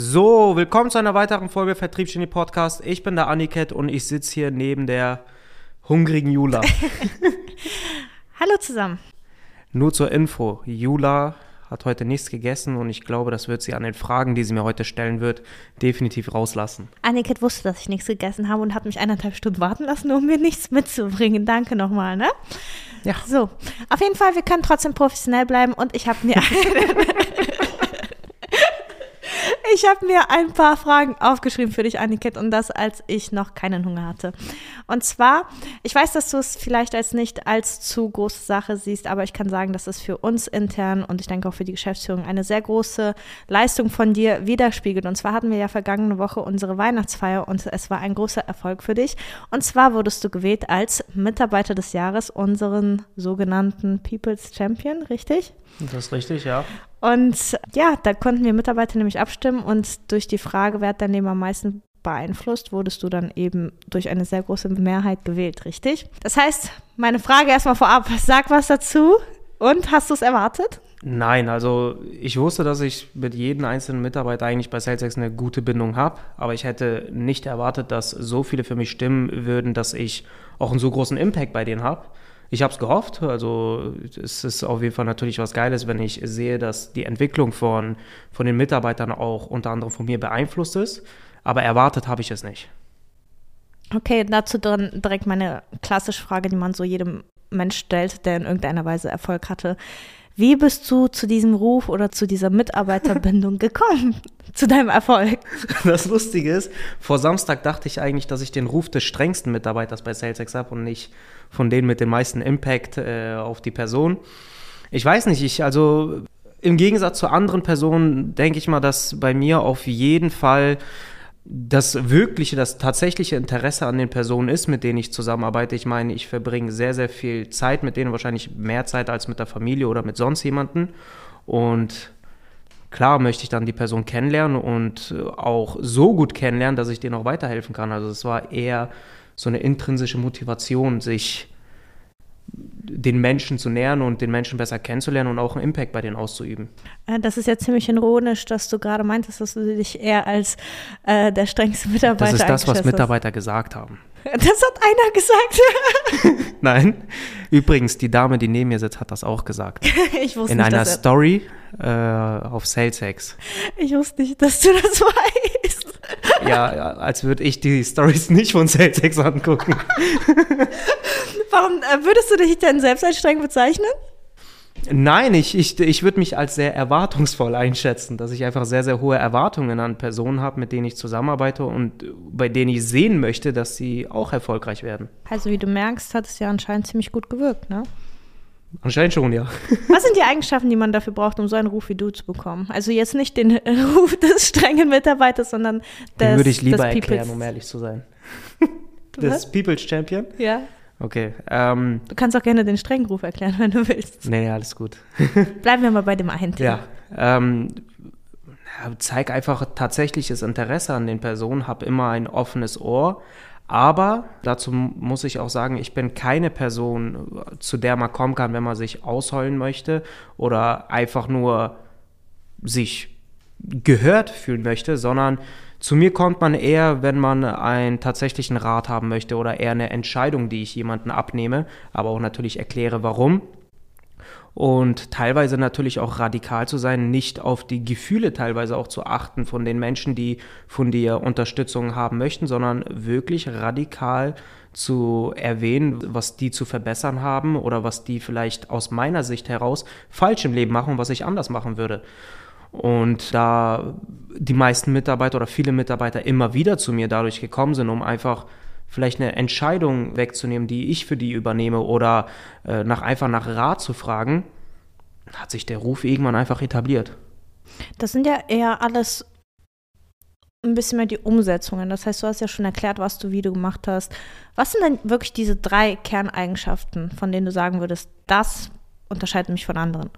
So, willkommen zu einer weiteren Folge Vertriebsgenie Podcast. Ich bin der Aniket und ich sitze hier neben der hungrigen Jula. Hallo zusammen. Nur zur Info, Jula hat heute nichts gegessen und ich glaube, das wird sie an den Fragen, die sie mir heute stellen wird, definitiv rauslassen. Aniket wusste, dass ich nichts gegessen habe und hat mich eineinhalb Stunden warten lassen, um mir nichts mitzubringen. Danke nochmal, ne? Ja. So, auf jeden Fall, wir können trotzdem professionell bleiben und ich habe mir Ich habe mir ein paar Fragen aufgeschrieben für dich, Anniket, und das, als ich noch keinen Hunger hatte. Und zwar, ich weiß, dass du es vielleicht als nicht als zu große Sache siehst, aber ich kann sagen, dass es für uns intern und ich denke auch für die Geschäftsführung eine sehr große Leistung von dir widerspiegelt. Und zwar hatten wir ja vergangene Woche unsere Weihnachtsfeier und es war ein großer Erfolg für dich. Und zwar wurdest du gewählt als Mitarbeiter des Jahres, unseren sogenannten People's Champion, richtig? Das ist richtig, ja. Und ja, da konnten wir Mitarbeiter nämlich abstimmen und durch die Frage, wer hat dein Leben am meisten beeinflusst, wurdest du dann eben durch eine sehr große Mehrheit gewählt, richtig? Das heißt, meine Frage erstmal vorab, sag was dazu und hast du es erwartet? Nein, also ich wusste, dass ich mit jedem einzelnen Mitarbeiter eigentlich bei SalesX eine gute Bindung habe, aber ich hätte nicht erwartet, dass so viele für mich stimmen würden, dass ich auch einen so großen Impact bei denen habe ich habe es gehofft. Also es ist auf jeden Fall natürlich was Geiles, wenn ich sehe, dass die Entwicklung von, von den Mitarbeitern auch unter anderem von mir beeinflusst ist. Aber erwartet habe ich es nicht. Okay, dazu dann direkt meine klassische Frage, die man so jedem Mensch stellt, der in irgendeiner Weise Erfolg hatte. Wie bist du zu diesem Ruf oder zu dieser Mitarbeiterbindung gekommen? zu deinem Erfolg? Das Lustige ist, vor Samstag dachte ich eigentlich, dass ich den Ruf des strengsten Mitarbeiters bei SalesX habe und nicht von denen mit dem meisten Impact äh, auf die Person. Ich weiß nicht, ich, also im Gegensatz zu anderen Personen denke ich mal, dass bei mir auf jeden Fall das wirkliche, das tatsächliche Interesse an den Personen ist, mit denen ich zusammenarbeite. Ich meine, ich verbringe sehr, sehr viel Zeit mit denen, wahrscheinlich mehr Zeit als mit der Familie oder mit sonst jemanden. Und klar möchte ich dann die Person kennenlernen und auch so gut kennenlernen, dass ich denen auch weiterhelfen kann. Also es war eher so eine intrinsische Motivation, sich den Menschen zu nähern und den Menschen besser kennenzulernen und auch einen Impact bei denen auszuüben. Äh, das ist ja ziemlich ironisch, dass du gerade meintest, dass du dich eher als äh, der strengste Mitarbeiter Das ist das, was Mitarbeiter gesagt haben. Das hat einer gesagt. Nein. Übrigens, die Dame, die neben mir sitzt, hat das auch gesagt. ich wusste In nicht, einer Story äh, auf SalesX. Ich wusste nicht, dass du das weißt. Ja, als würde ich die Stories nicht von SalesX angucken. Warum äh, würdest du dich denn selbst als streng bezeichnen? Nein, ich, ich, ich würde mich als sehr erwartungsvoll einschätzen, dass ich einfach sehr, sehr hohe Erwartungen an Personen habe, mit denen ich zusammenarbeite und bei denen ich sehen möchte, dass sie auch erfolgreich werden. Also wie du merkst, hat es ja anscheinend ziemlich gut gewirkt, ne? Anscheinend schon, ja. Was sind die Eigenschaften, die man dafür braucht, um so einen Ruf wie du zu bekommen? Also jetzt nicht den Ruf des strengen Mitarbeiters, sondern des Den würde ich lieber erklären, um ehrlich zu sein. Du des? People's Champion? Ja. Okay. Ähm, Du kannst auch gerne den strengen Ruf erklären, wenn du willst. nee, alles gut. Bleiben wir mal bei dem einen Ja. Ähm, ja, zeig einfach tatsächliches Interesse an den Personen, hab immer ein offenes Ohr. Aber dazu muss ich auch sagen, ich bin keine Person, zu der man kommen kann, wenn man sich ausheulen möchte oder einfach nur sich gehört fühlen möchte, sondern zu mir kommt man eher, wenn man einen tatsächlichen Rat haben möchte oder eher eine Entscheidung, die ich jemanden abnehme, aber auch natürlich erkläre, warum und teilweise natürlich auch radikal zu sein, nicht auf die Gefühle teilweise auch zu achten von den Menschen, die von dir Unterstützung haben möchten, sondern wirklich radikal zu erwähnen, was die zu verbessern haben oder was die vielleicht aus meiner Sicht heraus falsch im Leben machen was ich anders machen würde. Und da die meisten Mitarbeiter oder viele Mitarbeiter immer wieder zu mir dadurch gekommen sind, um einfach vielleicht eine Entscheidung wegzunehmen, die ich für die übernehme oder äh, nach, einfach nach Rat zu fragen, hat sich der Ruf irgendwann einfach etabliert. Das sind ja eher alles ein bisschen mehr die Umsetzungen. Das heißt, du hast ja schon erklärt, was du wie du gemacht hast. Was sind denn wirklich diese drei Kerneigenschaften, von denen du sagen würdest, das unterscheidet mich von anderen?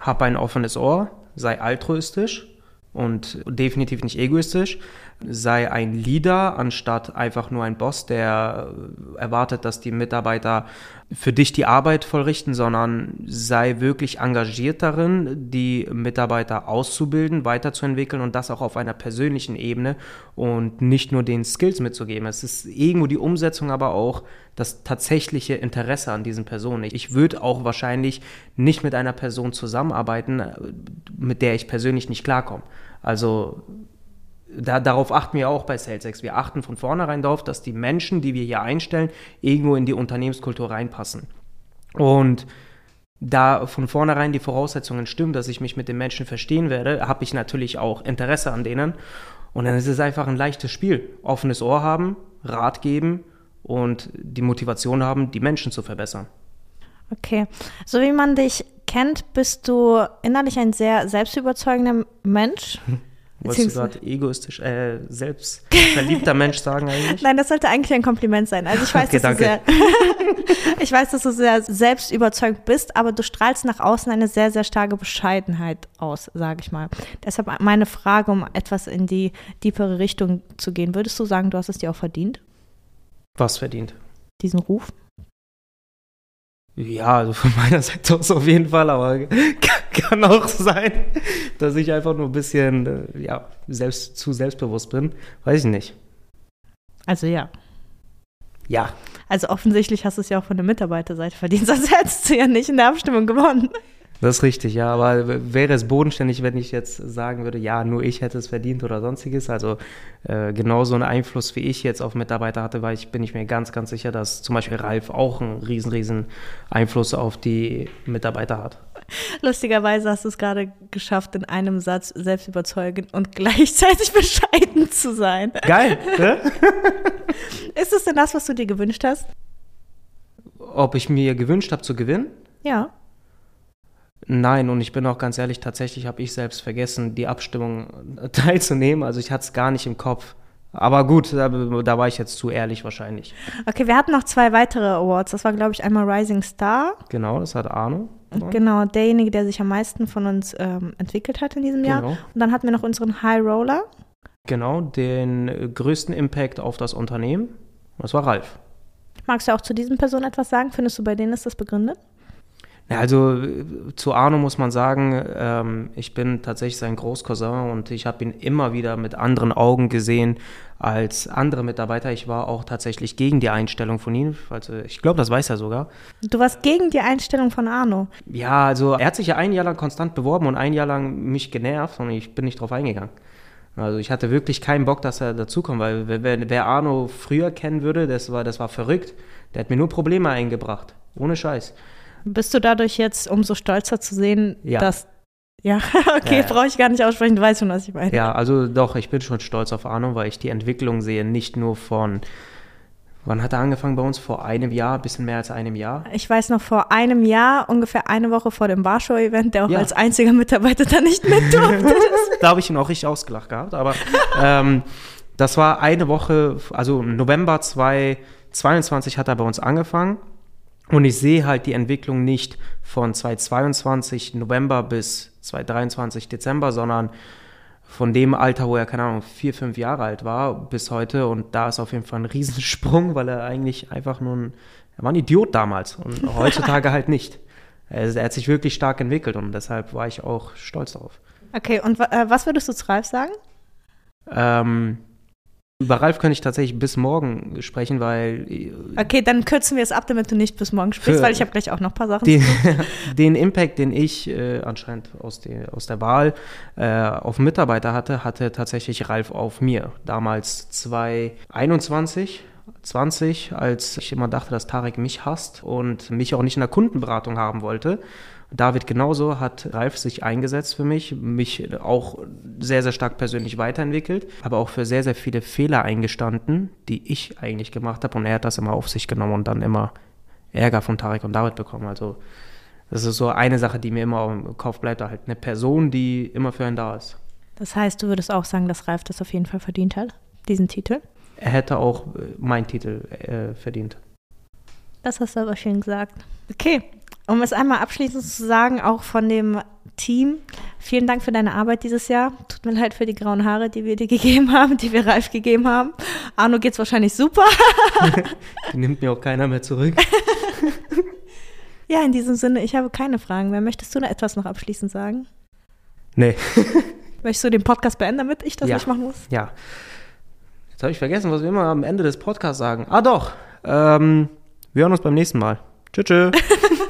Hab ein offenes Ohr, sei altruistisch und definitiv nicht egoistisch. Sei ein Leader anstatt einfach nur ein Boss, der erwartet, dass die Mitarbeiter für dich die Arbeit vollrichten, sondern sei wirklich engagiert darin, die Mitarbeiter auszubilden, weiterzuentwickeln und das auch auf einer persönlichen Ebene und nicht nur den Skills mitzugeben. Es ist irgendwo die Umsetzung, aber auch das tatsächliche Interesse an diesen Personen. Ich würde auch wahrscheinlich nicht mit einer Person zusammenarbeiten, mit der ich persönlich nicht klarkomme. Also da, darauf achten wir auch bei SalesX. Wir achten von vornherein darauf, dass die Menschen, die wir hier einstellen, irgendwo in die Unternehmenskultur reinpassen. Und da von vornherein die Voraussetzungen stimmen, dass ich mich mit den Menschen verstehen werde, habe ich natürlich auch Interesse an denen. Und dann ist es einfach ein leichtes Spiel. Offenes Ohr haben, Rat geben und die Motivation haben, die Menschen zu verbessern. Okay. So wie man dich kennt, bist du innerlich ein sehr selbstüberzeugender Mensch. Wolltest du gerade egoistisch, äh, selbstverliebter Mensch sagen eigentlich? Nein, das sollte eigentlich ein Kompliment sein. Also ich weiß, okay, dass, du sehr, ich weiß dass du sehr selbstüberzeugt bist, aber du strahlst nach außen eine sehr, sehr starke Bescheidenheit aus, sage ich mal. Deshalb meine Frage, um etwas in die tiefere Richtung zu gehen. Würdest du sagen, du hast es dir auch verdient? Was verdient? Diesen Ruf? Ja, also von meiner Seite aus auf jeden Fall, aber kann auch sein, dass ich einfach nur ein bisschen äh, ja, selbst, zu selbstbewusst bin. Weiß ich nicht. Also ja. Ja. Also offensichtlich hast du es ja auch von der Mitarbeiterseite verdient, sonst hättest du ja nicht in der Abstimmung gewonnen. Das ist richtig, ja. Aber wäre es bodenständig, wenn ich jetzt sagen würde, ja, nur ich hätte es verdient oder sonstiges. Also äh, genauso einen Einfluss, wie ich jetzt auf Mitarbeiter hatte, weil ich bin ich mir ganz, ganz sicher, dass zum Beispiel Ralf auch einen riesen, riesen Einfluss auf die Mitarbeiter hat. Lustigerweise hast du es gerade geschafft, in einem Satz selbst überzeugend und gleichzeitig bescheiden zu sein. Geil, ne? Ist es denn das, was du dir gewünscht hast? Ob ich mir gewünscht habe zu gewinnen? Ja. Nein, und ich bin auch ganz ehrlich, tatsächlich habe ich selbst vergessen, die Abstimmung teilzunehmen. Also ich hatte es gar nicht im Kopf. Aber gut, da, da, war ich jetzt zu ehrlich wahrscheinlich. Okay, wir hatten noch zwei weitere Awards. Das war, glaube ich, einmal Rising Star. Genau, das hat Arno. Genau, derjenige, der sich am meisten von uns ähm, entwickelt hat in diesem Jahr. Genau. Und dann hatten wir noch unseren High Roller. Genau, den größten Impact auf das Unternehmen. Das war Ralf. Magst du auch zu diesen Personen etwas sagen? Findest du, bei denen ist das begründet? Ja, also zu Arno muss man sagen, ähm, ich bin tatsächlich sein Großcousin und ich habe ihn immer wieder mit anderen Augen gesehen als andere Mitarbeiter. Ich war auch tatsächlich gegen die Einstellung von ihm. Also ich glaube, das weiß er sogar. Du warst gegen die Einstellung von Arno? Ja, also er hat sich ja ein Jahr lang konstant beworben und ein Jahr lang mich genervt und ich bin nicht drauf eingegangen. Also ich hatte wirklich keinen Bock, dass er dazukommt, weil wer, wer Arno früher kennen würde, das war, das war verrückt. Der hat mir nur Probleme eingebracht. Ohne Scheiß. Bist du dadurch jetzt umso stolzer zu sehen, ja. dass. Ja, okay, ja, brauche ich gar nicht aussprechen, du weißt schon, was ich meine. Ja, also doch, ich bin schon stolz auf Arno, weil ich die Entwicklung sehe, nicht nur von. Wann hat er angefangen bei uns? Vor einem Jahr, ein bisschen mehr als einem Jahr? Ich weiß noch, vor einem Jahr, ungefähr eine Woche vor dem Warschau-Event, der auch ja. als einziger Mitarbeiter da nicht mit durfte. da habe ich ihn auch richtig ausgelacht gehabt, aber ähm, das war eine Woche, also November 2022 hat er bei uns angefangen und ich sehe halt die Entwicklung nicht von 2022 November bis 2023 Dezember, sondern von dem Alter, wo er, keine Ahnung, vier, fünf Jahre alt war, bis heute. Und da ist auf jeden Fall ein Riesensprung, weil er eigentlich einfach nur ein, er war ein Idiot damals und heutzutage halt nicht. Er, er, hat sich wirklich stark entwickelt und deshalb war ich auch stolz darauf. Okay, und äh, was würdest du zu Ralf sagen? Ähm, über Ralf könnte ich tatsächlich bis morgen sprechen, weil. Äh, okay, dann kürzen wir es ab, damit du nicht bis morgen sprichst, weil ich habe gleich auch noch ein paar Sachen. Den, den Impact, den ich äh, anscheinend aus, die, aus der Wahl äh, auf Mitarbeiter hatte, hatte tatsächlich Ralf auf mir. Damals 2021. 20, als ich immer dachte, dass Tarek mich hasst und mich auch nicht in der Kundenberatung haben wollte. David genauso hat Ralf sich eingesetzt für mich, mich auch sehr, sehr stark persönlich weiterentwickelt, aber auch für sehr, sehr viele Fehler eingestanden, die ich eigentlich gemacht habe und er hat das immer auf sich genommen und dann immer Ärger von Tarek und David bekommen. Also das ist so eine Sache, die mir immer im Kopf bleibt, halt eine Person, die immer für einen da ist. Das heißt, du würdest auch sagen, dass Ralf das auf jeden Fall verdient hat, diesen Titel? Er hätte auch äh, meinen Titel äh, verdient. Das hast du aber schön gesagt. Okay, Um es einmal abschließend zu sagen, auch von dem Team, vielen Dank für deine Arbeit dieses Jahr. Tut mir leid für die grauen Haare, die wir dir gegeben haben, die wir Ralf gegeben haben. Arno geht's wahrscheinlich super. die nimmt mir auch keiner mehr zurück. ja, in diesem Sinne, ich habe keine Fragen mehr. Möchtest du noch etwas noch abschließend sagen? Nee. Möchtest du den Podcast beenden, damit ich das ja. nicht machen muss? Ja. Jetzt habe ich vergessen, was wir immer am Ende des Podcasts sagen. Ah doch, ähm, wir hören uns beim nächsten Mal. Tschüss. tschüss.